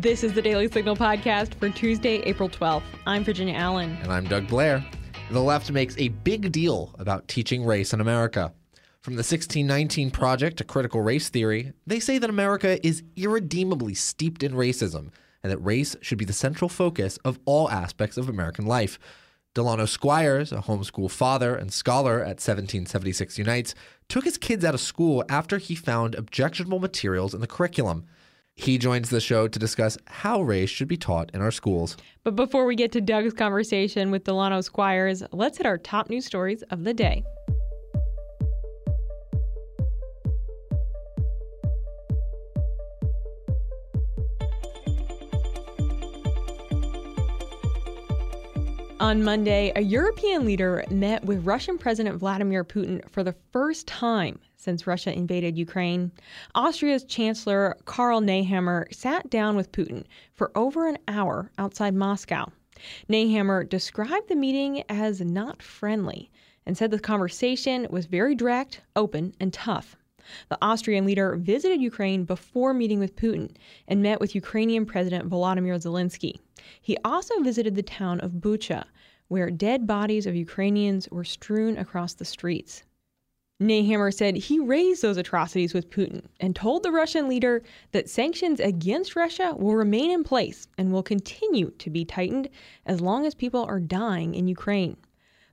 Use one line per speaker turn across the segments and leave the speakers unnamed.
This is the Daily Signal podcast for Tuesday, April 12th. I'm Virginia Allen.
And I'm Doug Blair. The left makes a big deal about teaching race in America. From the 1619 Project to critical race theory, they say that America is irredeemably steeped in racism and that race should be the central focus of all aspects of American life. Delano Squires, a homeschool father and scholar at 1776 Unites, took his kids out of school after he found objectionable materials in the curriculum. He joins the show to discuss how race should be taught in our schools.
But before we get to Doug's conversation with Delano Squires, let's hit our top news stories of the day. On Monday, a European leader met with Russian President Vladimir Putin for the first time since Russia invaded Ukraine. Austria's Chancellor Karl Nehammer sat down with Putin for over an hour outside Moscow. Nehammer described the meeting as not friendly and said the conversation was very direct, open, and tough. The Austrian leader visited Ukraine before meeting with Putin and met with Ukrainian President Volodymyr Zelensky. He also visited the town of Bucha, where dead bodies of Ukrainians were strewn across the streets. Nehammer said he raised those atrocities with Putin and told the Russian leader that sanctions against Russia will remain in place and will continue to be tightened as long as people are dying in Ukraine.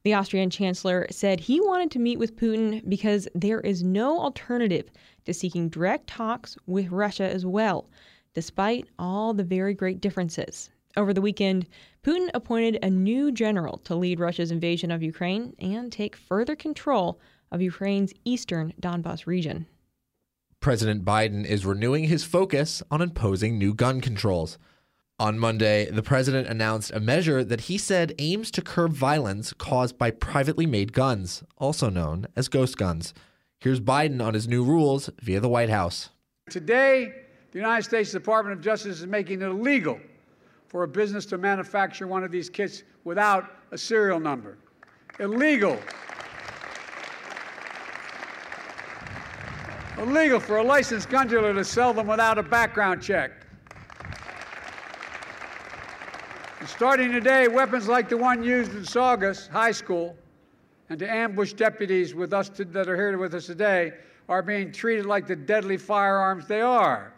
The Austrian chancellor said he wanted to meet with Putin because there is no alternative to seeking direct talks with Russia as well, despite all the very great differences. Over the weekend, Putin appointed a new general to lead Russia's invasion of Ukraine and take further control of Ukraine's eastern Donbas region.
President Biden is renewing his focus on imposing new gun controls. On Monday, the president announced a measure that he said aims to curb violence caused by privately made guns, also known as ghost guns. Here's Biden on his new rules via the White House.
Today, the United States Department of Justice is making it illegal for a business to manufacture one of these kits without a serial number. Illegal. Illegal for a licensed gun dealer to sell them without a background check. Starting today, weapons like the one used in Saugus High School and to ambush deputies with us to, that are here with us today are being treated like the deadly firearms they are.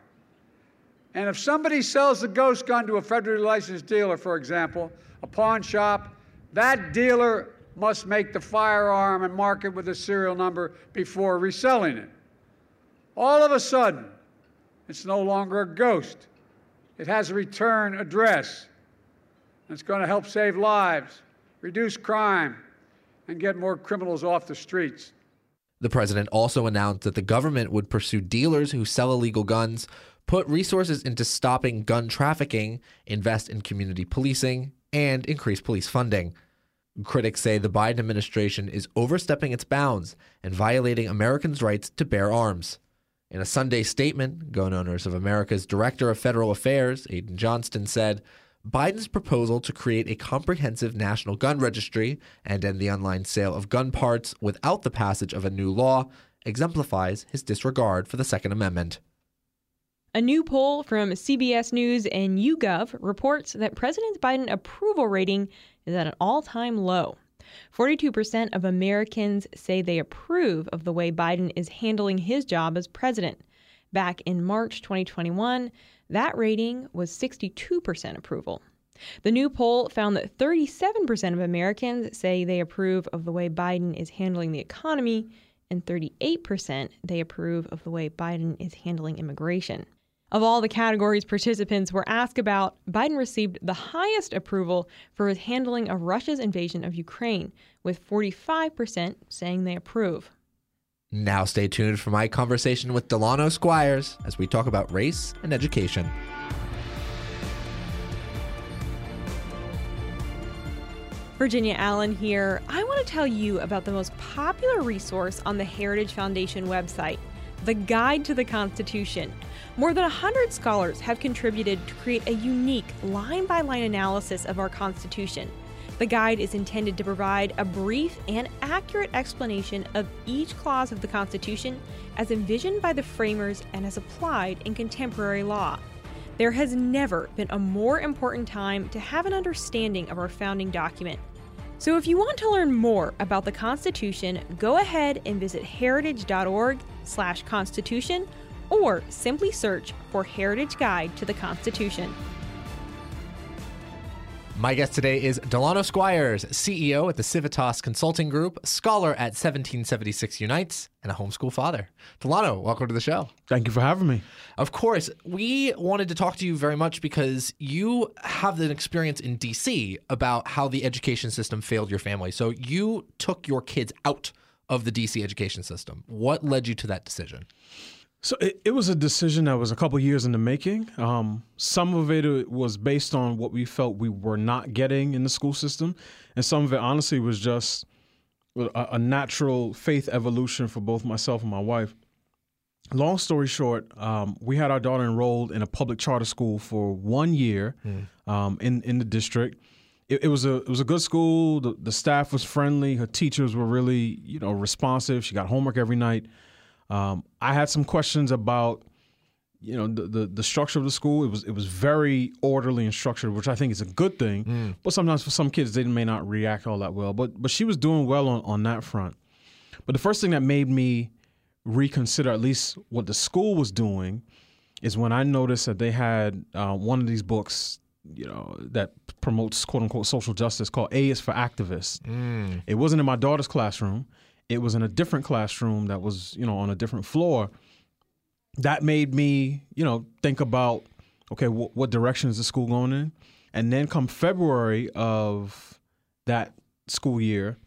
And if somebody sells a ghost gun to a federally licensed dealer, for example, a pawn shop, that dealer must make the firearm and mark it with a serial number before reselling it. All of a sudden, it's no longer a ghost. It has a return address. It's going to help save lives, reduce crime, and get more criminals off the streets.
The president also announced that the government would pursue dealers who sell illegal guns, put resources into stopping gun trafficking, invest in community policing, and increase police funding. Critics say the Biden administration is overstepping its bounds and violating Americans' rights to bear arms. In a Sunday statement, Gun Owners of America's Director of Federal Affairs, Aidan Johnston, said Biden's proposal to create a comprehensive national gun registry and end the online sale of gun parts without the passage of a new law exemplifies his disregard for the Second Amendment.
A new poll from CBS News and YouGov reports that President Biden approval rating is at an all-time low. 42% of Americans say they approve of the way Biden is handling his job as president. Back in March 2021, that rating was 62% approval. The new poll found that 37% of Americans say they approve of the way Biden is handling the economy, and 38% they approve of the way Biden is handling immigration. Of all the categories participants were asked about, Biden received the highest approval for his handling of Russia's invasion of Ukraine, with 45% saying they approve.
Now, stay tuned for my conversation with Delano Squires as we talk about race and education.
Virginia Allen here. I want to tell you about the most popular resource on the Heritage Foundation website the Guide to the Constitution. More than 100 scholars have contributed to create a unique line by line analysis of our Constitution. The guide is intended to provide a brief and accurate explanation of each clause of the Constitution as envisioned by the framers and as applied in contemporary law. There has never been a more important time to have an understanding of our founding document. So if you want to learn more about the Constitution, go ahead and visit heritage.org/constitution or simply search for Heritage Guide to the Constitution.
My guest today is Delano Squires, CEO at the Civitas Consulting Group, scholar at 1776 Unites, and a homeschool father. Delano, welcome to the show.
Thank you for having me.
Of course, we wanted to talk to you very much because you have an experience in DC about how the education system failed your family. So you took your kids out of the DC education system. What led you to that decision?
So it, it was a decision that was a couple years in the making. Um, some of it uh, was based on what we felt we were not getting in the school system, and some of it honestly was just a, a natural faith evolution for both myself and my wife. Long story short, um, we had our daughter enrolled in a public charter school for one year mm. um, in in the district. It, it, was a it was a good school. The, the staff was friendly. Her teachers were really you know responsive. She got homework every night. Um, I had some questions about you know the, the, the structure of the school. It was it was very orderly and structured, which I think is a good thing. Mm. But sometimes for some kids, they may not react all that well. But but she was doing well on on that front. But the first thing that made me reconsider at least what the school was doing is when I noticed that they had uh, one of these books, you know, that promotes quote unquote social justice called A is for Activists. Mm. It wasn't in my daughter's classroom. It was in a different classroom that was, you know, on a different floor. That made me, you know, think about, okay, wh- what direction is the school going in? And then come February of that school year,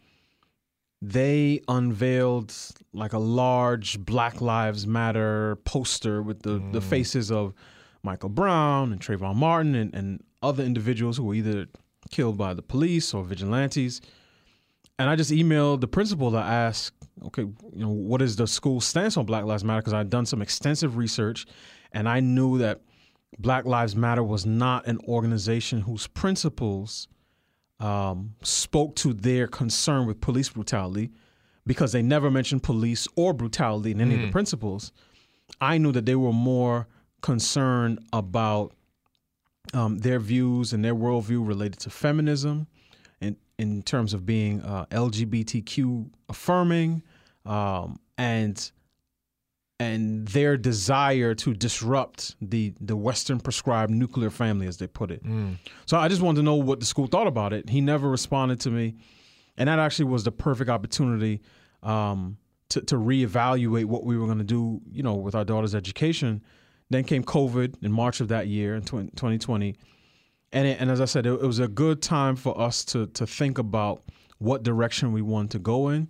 they unveiled like a large Black Lives Matter poster with the, mm. the faces of Michael Brown and Trayvon Martin and, and other individuals who were either killed by the police or vigilantes and I just emailed the principal to ask, okay, you know, what is the school stance on Black Lives Matter? Because I'd done some extensive research, and I knew that Black Lives Matter was not an organization whose principles um, spoke to their concern with police brutality, because they never mentioned police or brutality in any mm. of the mm. principles. I knew that they were more concerned about um, their views and their worldview related to feminism in terms of being uh, LGBTQ affirming um, and and their desire to disrupt the the Western prescribed nuclear family, as they put it. Mm. So I just wanted to know what the school thought about it. He never responded to me, and that actually was the perfect opportunity um, to to reevaluate what we were going to do, you know, with our daughter's education. Then came COVID in March of that year in 2020 and it, and as I said, it, it, was a good time for us to to think about what direction we wanted to go in,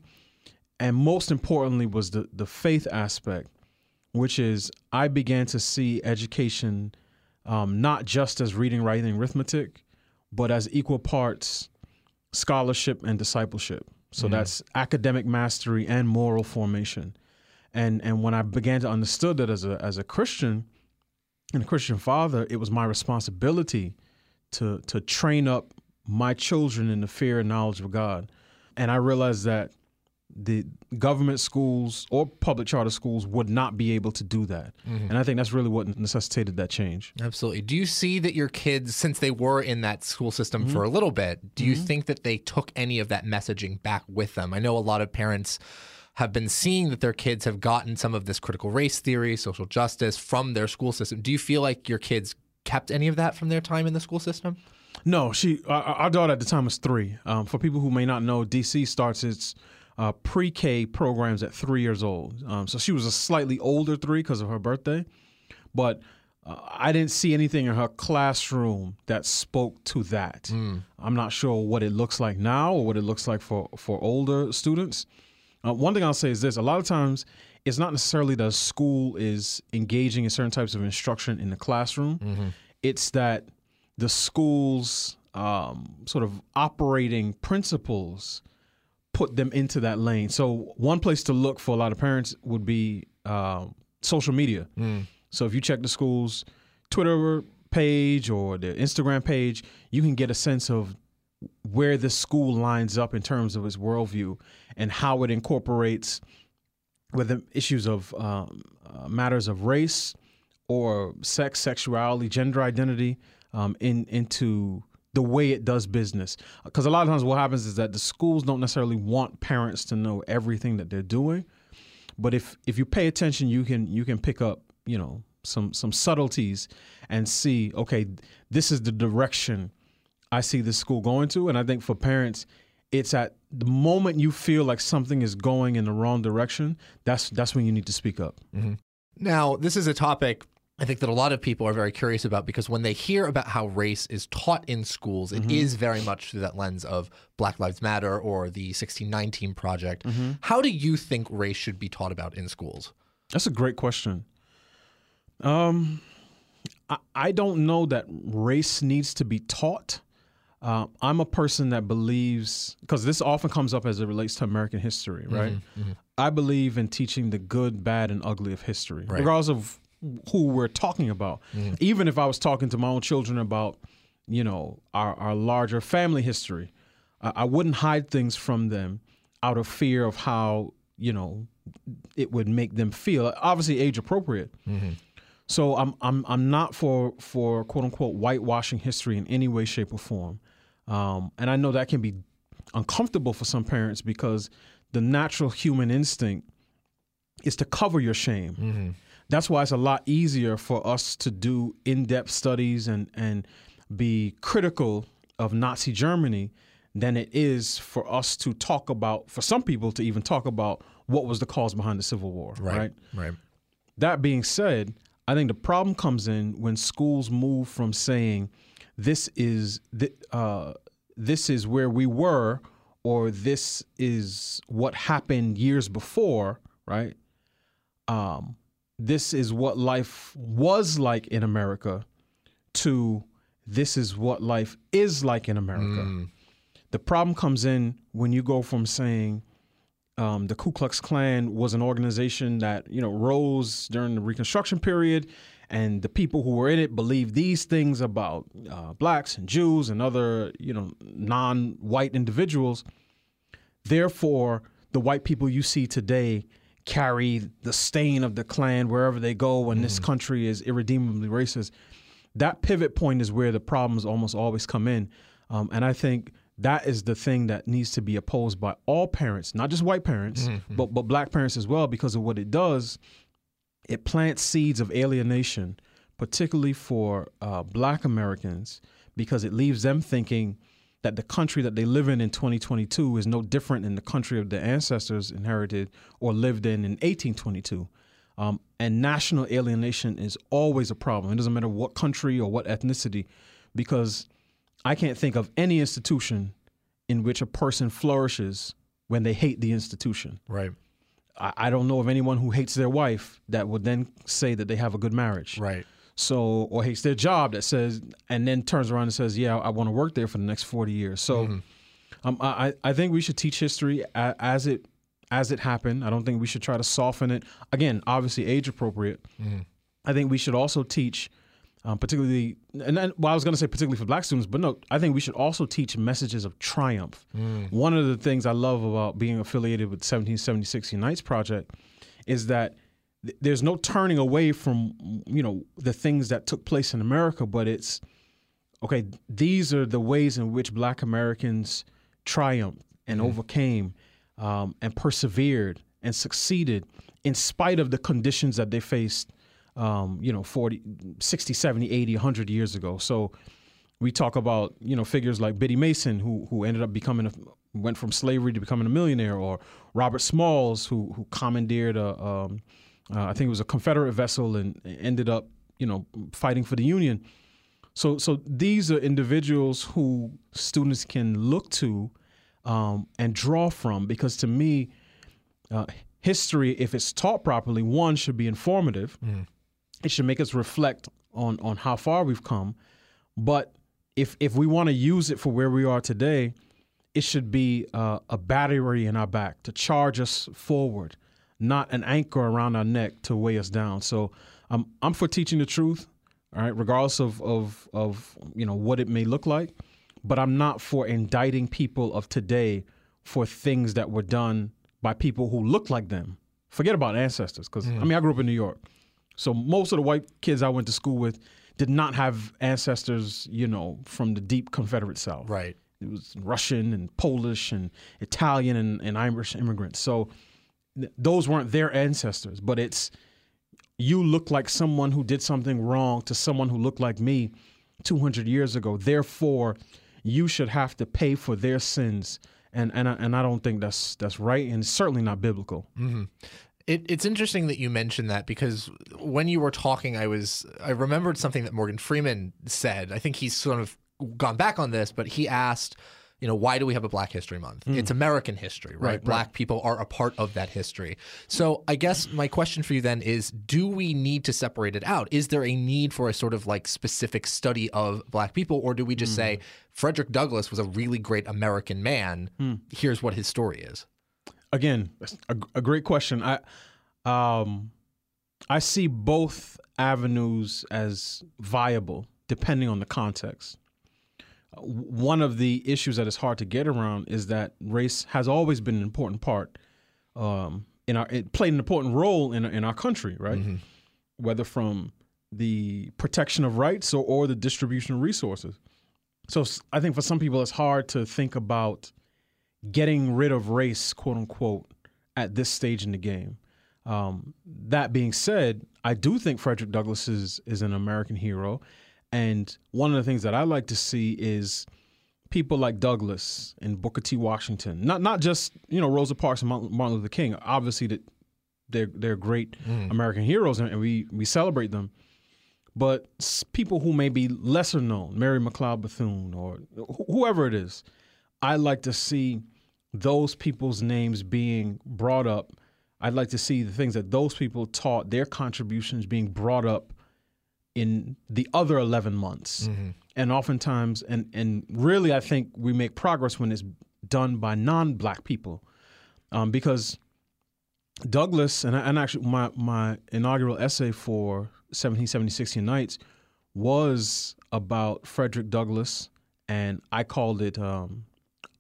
and most importantly was the the faith aspect, which is I began to see education um, not just as reading, writing, arithmetic, but as equal parts scholarship and discipleship. So mm-hmm. that's academic mastery and moral formation. And and when I began to understand that as a as a Christian and a Christian father, it was my responsibility to to train up my children in the fear and knowledge of God. And I realized that the government schools or public charter schools would not be able to do that. Mm-hmm. And I think that's really what necessitated that change.
Absolutely. Do you see that your kids, since they were in that school system mm-hmm. for a little bit, do you mm-hmm. think that they took any of that messaging back with them? I know a lot of parents have been seeing that their kids have gotten some of this critical race theory, social justice from their school system. Do you feel like your kids kept any of that from their time in the school system?
No, she. Our, our daughter at the time was three. Um, for people who may not know, DC starts its uh, pre-K programs at three years old. Um, so she was a slightly older three because of her birthday, but uh, I didn't see anything in her classroom that spoke to that. Mm. I'm not sure what it looks like now or what it looks like for for older students. Uh, one thing I'll say is this: a lot of times it's not necessarily that school is engaging in certain types of instruction in the classroom. Mm-hmm. It's that the school's um, sort of operating principles put them into that lane. So one place to look for a lot of parents would be uh, social media. Mm. So if you check the school's Twitter page or the Instagram page, you can get a sense of where the school lines up in terms of its worldview and how it incorporates whether issues of um, uh, matters of race or sex, sexuality, gender identity um, in into the way it does business. Because a lot of times what happens is that the schools don't necessarily want parents to know everything that they're doing, but if if you pay attention, you can you can pick up you know some some subtleties and see okay this is the direction I see this school going to, and I think for parents. It's at the moment you feel like something is going in the wrong direction. That's that's when you need to speak up. Mm-hmm.
Now, this is a topic I think that a lot of people are very curious about because when they hear about how race is taught in schools, it mm-hmm. is very much through that lens of Black Lives Matter or the 1619 Project. Mm-hmm. How do you think race should be taught about in schools?
That's a great question. Um, I, I don't know that race needs to be taught. Uh, I'm a person that believes because this often comes up as it relates to American history, mm-hmm, right? Mm-hmm. I believe in teaching the good, bad, and ugly of history, regardless of who we're talking about. Mm-hmm. Even if I was talking to my own children about, you know, our, our larger family history, I, I wouldn't hide things from them out of fear of how you know it would make them feel. Obviously, age appropriate. So I'm I'm I'm not for for quote unquote whitewashing history in any way, shape, or form. Um, and I know that can be uncomfortable for some parents because the natural human instinct is to cover your shame. That's why it's a lot easier for us to do in-depth studies and and be critical of Nazi Germany than it is for us to talk about for some people to even talk about what was the cause behind the Civil War, right?
Right.
That being said, I think the problem comes in when schools move from saying this is th- uh, this is where we were, or this is what happened years before, right? Um, this is what life was like in America, to this is what life is like in America. The problem comes in when you go from saying um, the Ku Klux Klan was an organization that you know rose during the Reconstruction period, and the people who were in it believed these things about uh, blacks and Jews and other you know non-white individuals. Therefore, the white people you see today carry the stain of the Klan wherever they go, when this country is irredeemably racist. That pivot point is where the problems almost always come in, um, and I think that is the thing that needs to be opposed by all parents, not just white parents, but but black parents as well, because of what it does. It plants seeds of alienation, particularly for uh, black Americans, because it leaves them thinking that the country that they live in in 2022 is no different than the country of their ancestors inherited or lived in in 1822. Um, and national alienation is always a problem. It doesn't matter what country or what ethnicity, because I can't think of any institution in which a person flourishes when they hate the institution.
Right.
I, I don't know of anyone who hates their wife that would then say that they have a good marriage.
Right.
So, or hates their job that says, and then turns around and says, "Yeah, I want to work there for the next forty years." So, um, I I think we should teach history as it as it happened. I don't think we should try to soften it. Again, obviously age appropriate. I think we should also teach, um, particularly, and then, well, I was going to say particularly for black students, but no, I think we should also teach messages of triumph. One of the things I love about being affiliated with 1776 Unites Project is that th- there's no turning away from you know the things that took place in America, but it's okay. These are the ways in which Black Americans triumphed and overcame um, and persevered and succeeded in spite of the conditions that they faced. Um, you know, 40, 60, 70, 80, 100 years ago. So we talk about you know figures like Biddy Mason, who who ended up becoming a went from slavery to becoming a millionaire, or Robert Smalls, who who commandeered a um, uh, I think it was a Confederate vessel and ended up you know fighting for the Union. So so these are individuals who students can look to um, and draw from because to me, uh, history, if it's taught properly, one should be informative. It should make us reflect on on how far we've come. But if if we want to use it for where we are today, it should be uh, a battery in our back to charge us forward, not an anchor around our neck to weigh us down. So um, I'm for teaching the truth, all right, regardless of of of you know what it may look like. But I'm not for indicting people of today for things that were done by people who look like them. Forget about ancestors, because I mean I grew up in New York, So most of the white kids I went to school with did not have ancestors, you know, from the deep Confederate South.
Right.
It was Russian and Polish and Italian and, and Irish immigrants. So th- those weren't their ancestors, but it's you look like someone who did something wrong to someone who looked like me 200 years ago. Therefore, you should have to pay for their sins. And and I, and I don't think that's that's right and certainly not biblical. Mm-hmm.
It, it's interesting that you mentioned that because when you were talking, I was I remembered something that Morgan Freeman said. I think he's sort of gone back on this, but he asked, you know, why do we have a Black History Month? It's American history, right?
Right,
Black people are a part of that history. So I guess my question for you then is, do we need to separate it out? Is there a need for a sort of like specific study of Black people, or do we just say
Hmm.
Frederick Douglass was a really great American man?
Hmm.
Here's what his story is.
Again a, a great question. I um i see both avenues as viable depending on the context. One of the issues that is hard to get around is that race has always been an important part um in our it played an important role in in our country right? Whether from the protection of rights or, or the distribution of resources. So I think for some people it's hard to think about getting rid of race, quote unquote, at this stage in the game. Um, that being said, I do think Frederick Douglass is is an American hero, and one of the things that I like to see is people like Douglass and Booker T. Washington, not not just you know Rosa Parks and Martin Luther King. Obviously, that they're they're great American heroes, and, we we celebrate them. But people who may be lesser known, Mary McLeod Bethune or wh- whoever it is, I like to see those people's names being brought up. I'd like to see the things that those people taught, their contributions being brought up in the other 11 months. And oftentimes, and, and really, I think we make progress when it's done by non black people. Um, because Douglass, and, I, and actually, my, my inaugural essay for 1776 Unites was about Frederick Douglass, and I called it um,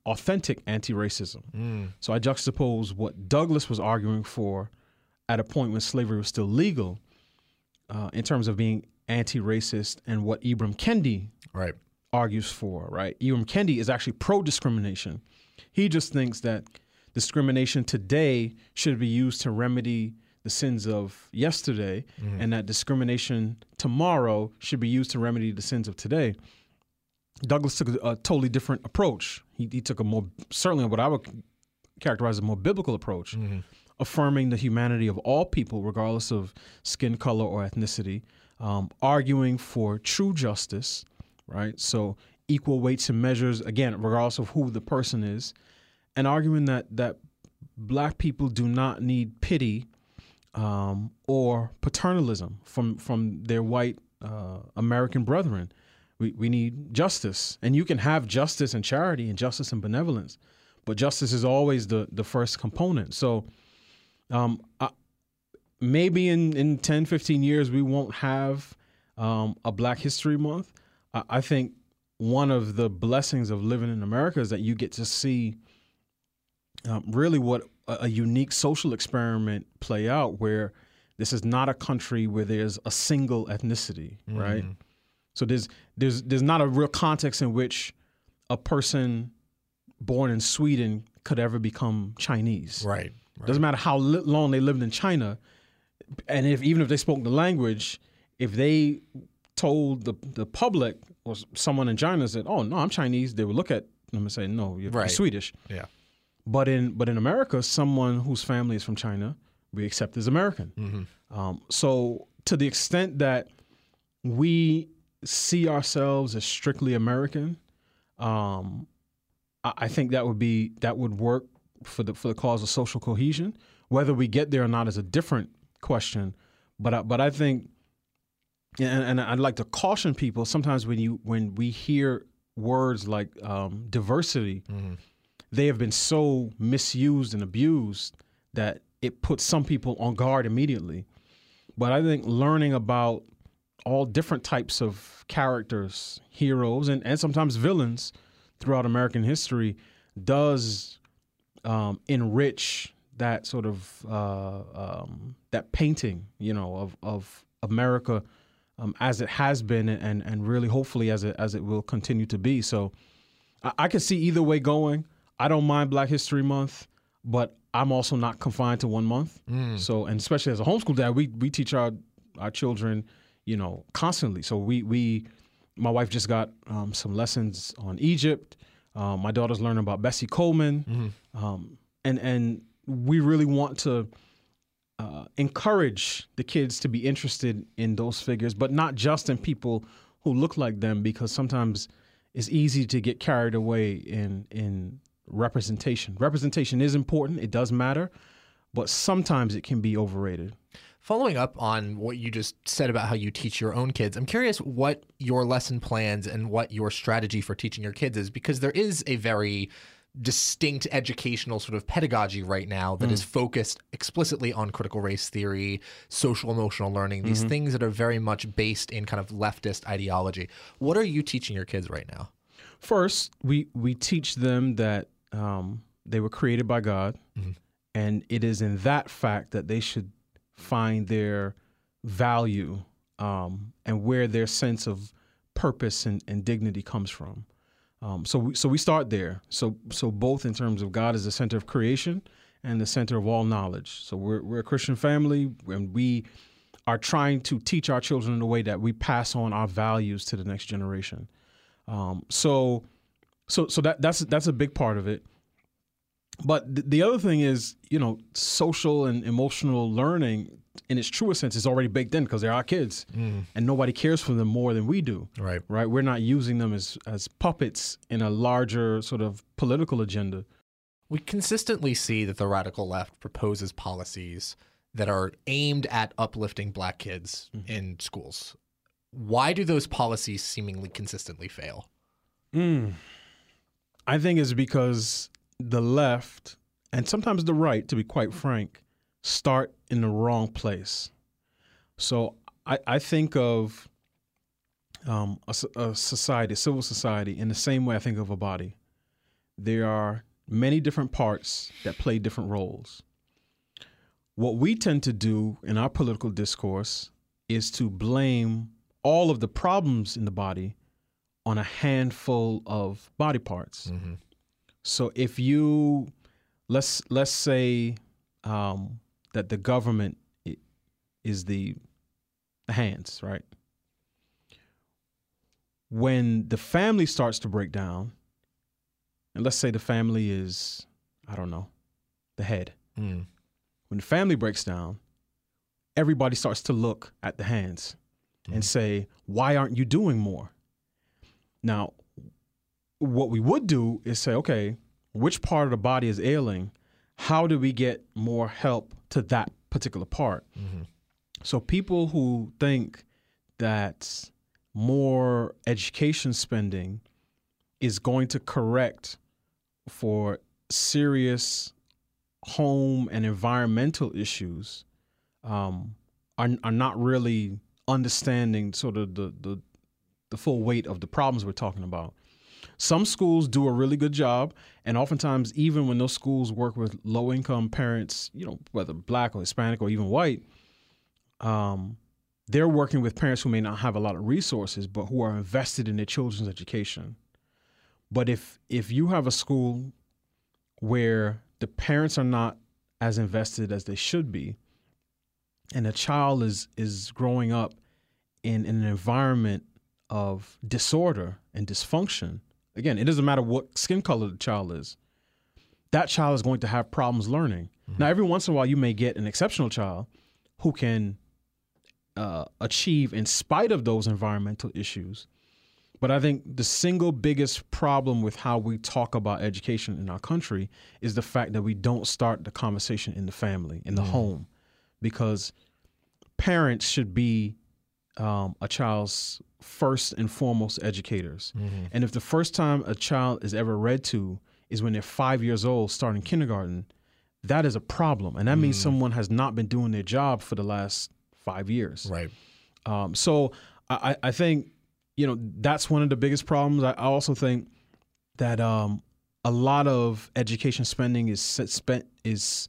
authentic anti racism. So I juxtapose what Douglass was arguing for at a point when slavery was still legal uh, in terms of being anti racist and what Ibram Kendi
Right.
argues for, right? Ibram Kendi is actually pro discrimination. He just thinks that discrimination today should be used to remedy the sins of yesterday, and that discrimination tomorrow should be used to remedy the sins of today. Douglass took a, a totally different approach. He, he took a more, certainly what I would characterize as a more biblical approach, affirming the humanity of all people, regardless of skin color or ethnicity, um, arguing for true justice, right? So equal weights and measures, again, regardless of who the person is, and arguing that that black people do not need pity um, or paternalism from from their white uh, American brethren. We, we need justice, and you can have justice and charity and justice and benevolence, but justice is always the the first component. So, um, I, maybe in in 10, 15 years we won't have um, a Black History Month. I, I think one of the blessings of living in America is that you get to see um, really what a, a unique social experiment play out where this is not a country where there's a single ethnicity, right? So there's there's there's not a real context in which a person born in Sweden could ever become Chinese.
Right.
Doesn't matter how li- long they lived in China, and if even if they spoke the language, if they told the the public or someone in China said, "Oh no, I'm Chinese," they would look at them and say, "No, you're, you're Swedish."
Yeah.
But in but in America, someone whose family is from China, we accept as American. Um, so to the extent that we see ourselves as strictly American, um, I, I think that would be that would work for the for the cause of social cohesion. Whether we get there or not is a different question. But I, but I think, and, and I'd like to caution people. Sometimes when you when we hear words like um, diversity, they have been so misused and abused that it puts some people on guard immediately. But I think learning about all different types of characters, heroes, and, and sometimes villains throughout American history does um, enrich that sort of uh, um, that painting, you know, of of America um, as it has been, and and really hopefully as it as it will continue to be. So I, I can see either way going. I don't mind Black History Month, but I'm also not confined to one month. So and especially as a homeschool dad, we we teach our our children, you know, constantly. So we we my wife just got um, some lessons on Egypt. Um, my daughter's learning about Bessie Coleman, um, and and we really want to uh, encourage the kids to be interested in those figures, but not just in people who look like them, because sometimes it's easy to get carried away in in representation. Representation is important; it does matter, but sometimes it can be overrated.
Following up on what you just said about how you teach your own kids, I'm curious what your lesson plans and what your strategy for teaching your kids is because there is a very distinct educational sort of pedagogy right now that is hmm. focused explicitly on critical race theory, social emotional learning, these mm-hmm. things that are very much based in kind of leftist ideology. What are you teaching your kids right now?
First, we we teach them that um, they were created by God, mm-hmm. and it is in that fact that they should find their value um, and where their sense of purpose and, and dignity comes from. Um, so we, so we start there. So so both in terms of God as the center of creation and the center of all knowledge. So we're we're a Christian family, and we are trying to teach our children in a way that we pass on our values to the next generation. Um, so, so, so that that's that's a big part of it. But th- the other thing is, you know, social and emotional learning, in its truest sense, is already baked in because they're our kids, mm. and nobody cares for them more than we do.
Right.
Right. We're not using them as as puppets in a larger sort of political agenda.
We consistently see that the radical left proposes policies that are aimed at uplifting black kids mm-hmm. in schools. Why do those policies seemingly consistently fail? Mm.
I think it's because the left and sometimes the right, to be quite frank, start in the wrong place. So I, I think of um, a, a society, civil society, in the same way I think of a body. There are many different parts that play different roles. What we tend to do in our political discourse is to blame all of the problems in the body on a handful of body parts. So if you let's let's say um, that the government is the hands, right? When the family starts to break down, and let's say the family is I don't know the head.
Mm.
When the family breaks down, everybody starts to look at the hands and say, "Why aren't you doing more?" Now, what we would do is say, okay, which part of the body is ailing? How do we get more help to that particular part? So, people who think that more education spending is going to correct for serious home and environmental issues um, are, are not really understanding sort of the, the the full weight of the problems we're talking about. Some schools do a really good job, and oftentimes, even when those schools work with low income parents, you know, whether black or Hispanic or even white, um, they're working with parents who may not have a lot of resources, but who are invested in their children's education. But if if you have a school where the parents are not as invested as they should be, and a child is is growing up in, in an environment of disorder and dysfunction, again, it doesn't matter what skin color the child is, that child is going to have problems learning. Now, every once in a while, you may get an exceptional child who can uh, achieve in spite of those environmental issues. But I think the single biggest problem with how we talk about education in our country is the fact that we don't start the conversation in the family, in the home, because parents should be um, a child's first and foremost educators. And if the first time a child is ever read to is when they're five years old, starting kindergarten, that is a problem. And that means someone has not been doing their job for the last five years.
Right.
Um, so I, I think you know that's one of the biggest problems. I also think that um, a lot of education spending is spent is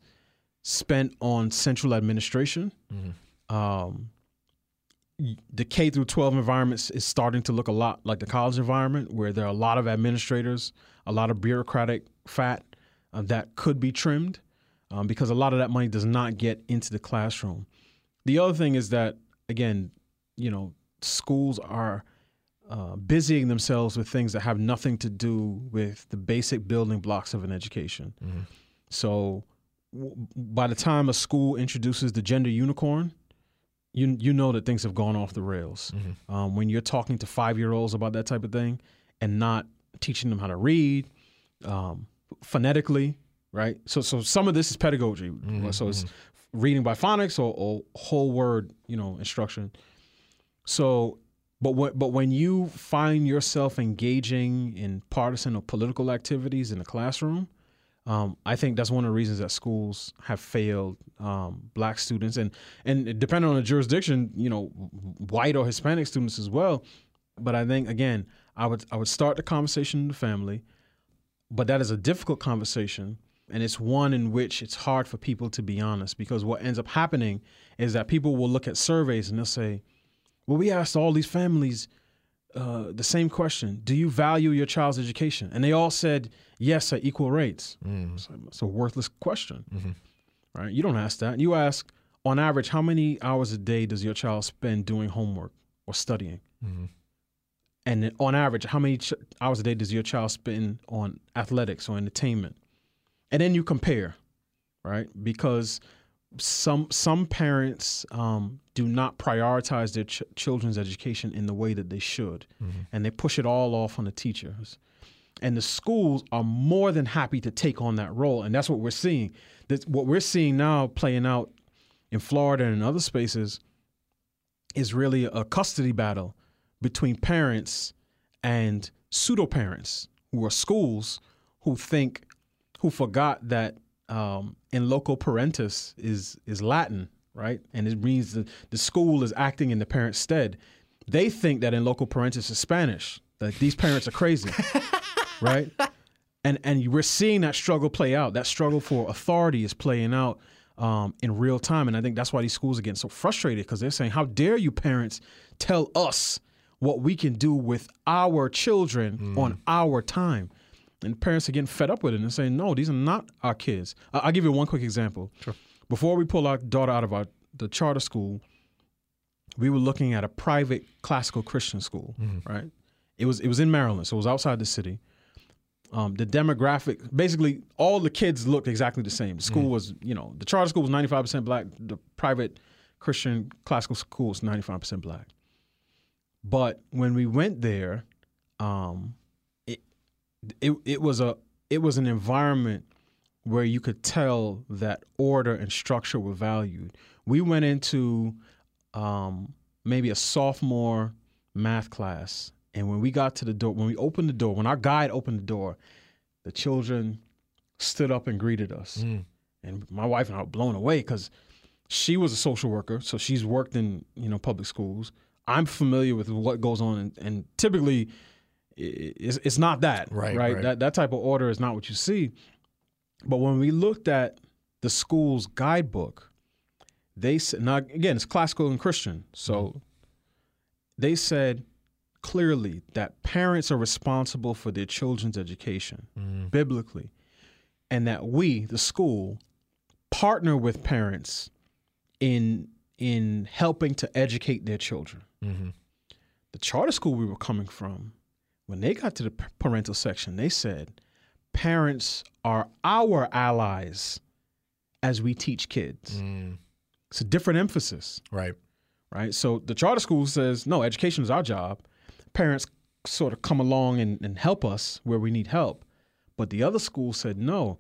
spent on central administration, um, the K through 12 environment is starting to look a lot like the college environment, where there are a lot of administrators, a lot of bureaucratic fat uh, that could be trimmed, um, because a lot of that money does not get into the classroom. The other thing is that again, you know, schools are uh, busying themselves with things that have nothing to do with the basic building blocks of an education. Mm-hmm. So, w- by the time a school introduces the gender unicorn, you you know that things have gone off the rails. Mm-hmm. Um, when you're talking to five year olds about that type of thing and not teaching them how to read um, phonetically, right? So so some of this is pedagogy. Mm-hmm. So it's mm-hmm. reading by phonics or, or, whole word, you know, instruction. So, but what but when you find yourself engaging in partisan or political activities in the classroom, um, I think that's one of the reasons that schools have failed um, black students, and and depending on the jurisdiction, you know, white or Hispanic students as well. But I think again, I would I would start the conversation in the family, but that is a difficult conversation, and it's one in which it's hard for people to be honest because what ends up happening is that people will look at surveys and they'll say, "Well, we asked all these families." Uh, the same question: Do you value your child's education? And they all said yes at equal rates. Mm. It's, it's, a worthless question, mm-hmm. right? You don't ask that. You ask, on average, how many hours a day does your child spend doing homework or studying? Mm-hmm. And on average, how many ch- hours a day does your child spend on athletics or entertainment? And then you compare, right? Because some some parents um, do not prioritize their ch- children's education in the way that they should, mm-hmm. and they push it all off on the teachers. And the schools are more than happy to take on that role. And that's what we're seeing. That what we're seeing now playing out in Florida and in other spaces is really a custody battle between parents and pseudo parents who are schools who think who forgot that um, in loco parentis is is Latin, right? And it means that the school is acting in the parent's stead. They think that in loco parentis is Spanish. That these parents are crazy. right? and and we're seeing that struggle play out. That struggle for authority is playing out um, in real time, and I think that's why these schools are getting so frustrated because they're saying, "How dare you, parents, tell us what we can do with our children mm. on our time?" And parents are getting fed up with it and saying, "No, these are not our kids." I'll give you one quick example. Sure. Before we pull our daughter out of our the charter school, we were looking at a private classical Christian school, mm. right? It was it was in Maryland, so it was outside the city um, the demographic, basically, all the kids looked exactly the same. The school mm. was, you know, the charter school was 95% black. The private Christian classical school was 95% black. But when we went there, um, it it was a it was an environment where you could tell that order and structure were valued. We went into um, maybe a sophomore math class and when we got to the door, when we opened the door, when our guide opened the door, the children stood up and greeted us. Mm. And my wife and I were blown away because she was a social worker, so she's worked in you know public schools. I'm familiar with what goes on, and, and typically it's, it's not that right, right, right. That that type of order is not what you see. But when we looked at the school's guidebook, they said now again it's classical and Christian, so mm. they said clearly that parents are responsible for their children's education mm. biblically, and that we, the school, partner with parents in in helping to educate their children. Mm-hmm. The charter school we were coming from, when they got to the parental section, they said, "Parents are our allies as we teach kids." Mm. It's a different emphasis,
right?
Right. So the charter school says, "No, education is our job." parents sort of come along and, and help us where we need help. But the other school said, no,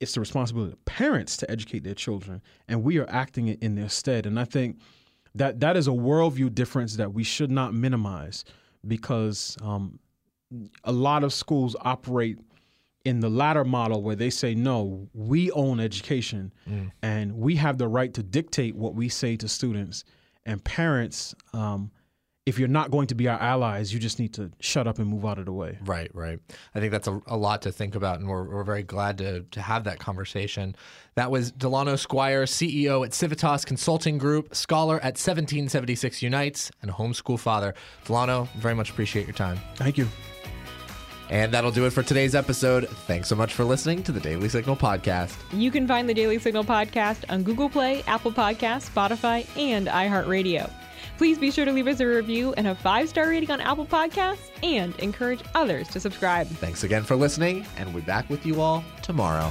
it's the responsibility of parents to educate their children, and we are acting in their stead. And I think that that is a worldview difference that we should not minimize because um, a lot of schools operate in the latter model where they say, no, we own education mm. and we have the right to dictate what we say to students. And parents um, if you're not going to be our allies, you just need to shut up and move out of the way.
Right, right. I think that's a, a lot to think about, and we're, we're very glad to, to have that conversation. That was Delano Squire, CEO at Civitas Consulting Group, scholar at 1776 Unites, and homeschool father. Delano, very much appreciate your time.
Thank you.
And that'll do it for today's episode. Thanks so much for listening to the Daily Signal podcast.
You can find the Daily Signal podcast on Google Play, Apple Podcasts, Spotify, and iHeartRadio. Please be sure to leave us a review and a five star rating on Apple Podcasts and encourage others to subscribe.
Thanks again for listening, and we'll be back with you all tomorrow.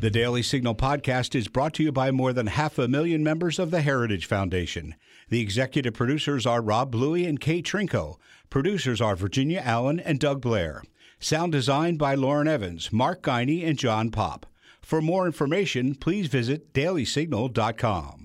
The Daily Signal podcast is brought to you by more than half a million members of the Heritage Foundation. The executive producers are Rob Bluey and Kate Trinko. Producers are Virginia Allen and Doug Blair. Sound designed by Lauren Evans, Mark Geiner, and John Pop. For more information, please visit dailysignal.com.